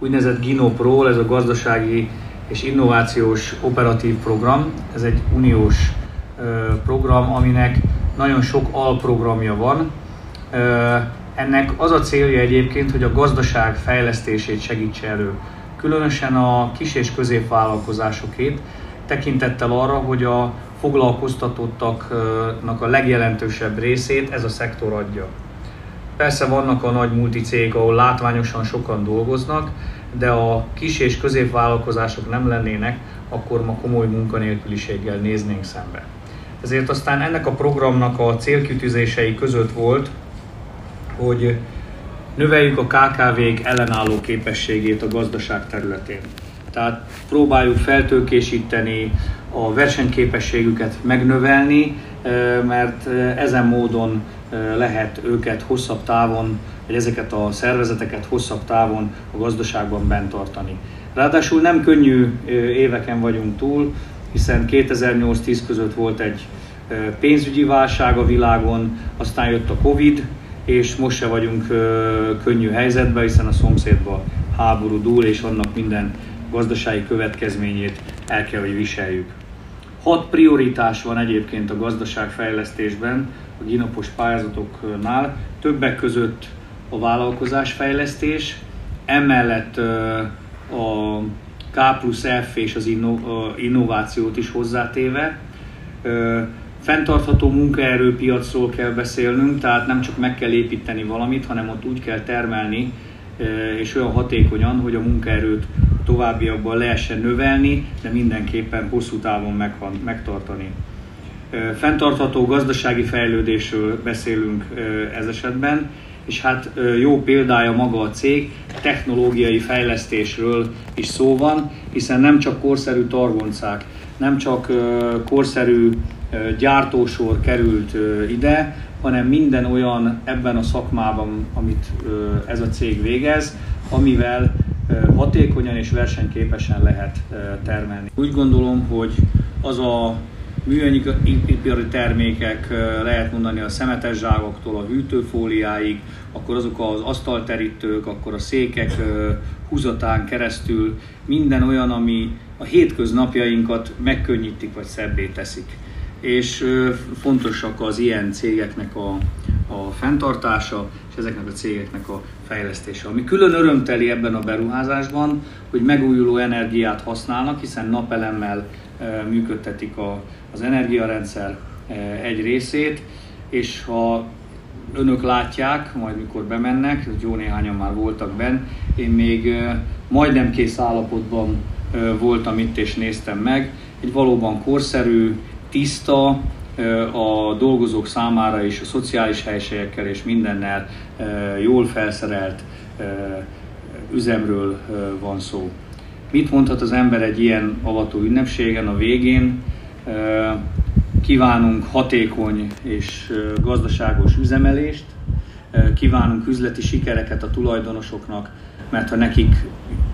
úgynevezett GINOPRO, ez a gazdasági és innovációs operatív program. Ez egy uniós program, aminek nagyon sok alprogramja van. Ennek az a célja egyébként, hogy a gazdaság fejlesztését segítse elő, különösen a kis és középvállalkozásokét, tekintettel arra, hogy a foglalkoztatottaknak a legjelentősebb részét ez a szektor adja. Persze vannak a nagy multicégek, ahol látványosan sokan dolgoznak, de a kis és középvállalkozások nem lennének, akkor ma komoly munkanélküliséggel néznénk szembe. Ezért aztán ennek a programnak a célkütőzései között volt, hogy növeljük a KKV-k ellenálló képességét a gazdaság területén. Tehát próbáljuk feltőkésíteni, a versenyképességüket megnövelni, mert ezen módon lehet őket hosszabb távon, vagy ezeket a szervezeteket hosszabb távon a gazdaságban bent tartani. Ráadásul nem könnyű éveken vagyunk túl, hiszen 2008-10 között volt egy pénzügyi válság a világon, aztán jött a Covid, és most se vagyunk könnyű helyzetben, hiszen a szomszédban háború dúl, és annak minden gazdasági következményét el kell, hogy viseljük. Hat prioritás van egyébként a gazdaságfejlesztésben, a ginapos pályázatoknál, többek között a vállalkozásfejlesztés, emellett a K plusz F és az innovációt is hozzátéve. Fentartható munkaerőpiacról kell beszélnünk, tehát nem csak meg kell építeni valamit, hanem ott úgy kell termelni, és olyan hatékonyan, hogy a munkaerőt továbbiakban lehessen növelni, de mindenképpen hosszú távon megtartani. Fentartható gazdasági fejlődésről beszélünk ez esetben, és hát jó példája maga a cég, technológiai fejlesztésről is szó van, hiszen nem csak korszerű targoncák, nem csak korszerű gyártósor került ide, hanem minden olyan ebben a szakmában, amit ez a cég végez, amivel hatékonyan és versenyképesen lehet termelni. Úgy gondolom, hogy az a műanyagipari termékek, lehet mondani a szemetes zsákoktól a hűtőfóliáig, akkor azok az asztalterítők, akkor a székek húzatán keresztül, minden olyan, ami a hétköznapjainkat megkönnyítik vagy szebbé teszik. És fontosak az ilyen cégeknek a, a fenntartása, és ezeknek a cégeknek a fejlesztése. Ami külön örömteli ebben a beruházásban, hogy megújuló energiát használnak, hiszen napelemmel működtetik a, az energiarendszer egy részét, és ha önök látják, majd mikor bemennek, jó néhányan már voltak benn, én még majdnem kész állapotban voltam itt és néztem meg. Egy valóban korszerű, tiszta, a dolgozók számára is a szociális helységekkel és mindennel jól felszerelt üzemről van szó. Mit mondhat az ember egy ilyen avató ünnepségen a végén? Kívánunk hatékony és gazdaságos üzemelést, kívánunk üzleti sikereket a tulajdonosoknak, mert ha nekik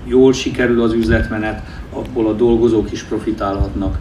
jól sikerül az üzletmenet, abból a dolgozók is profitálhatnak.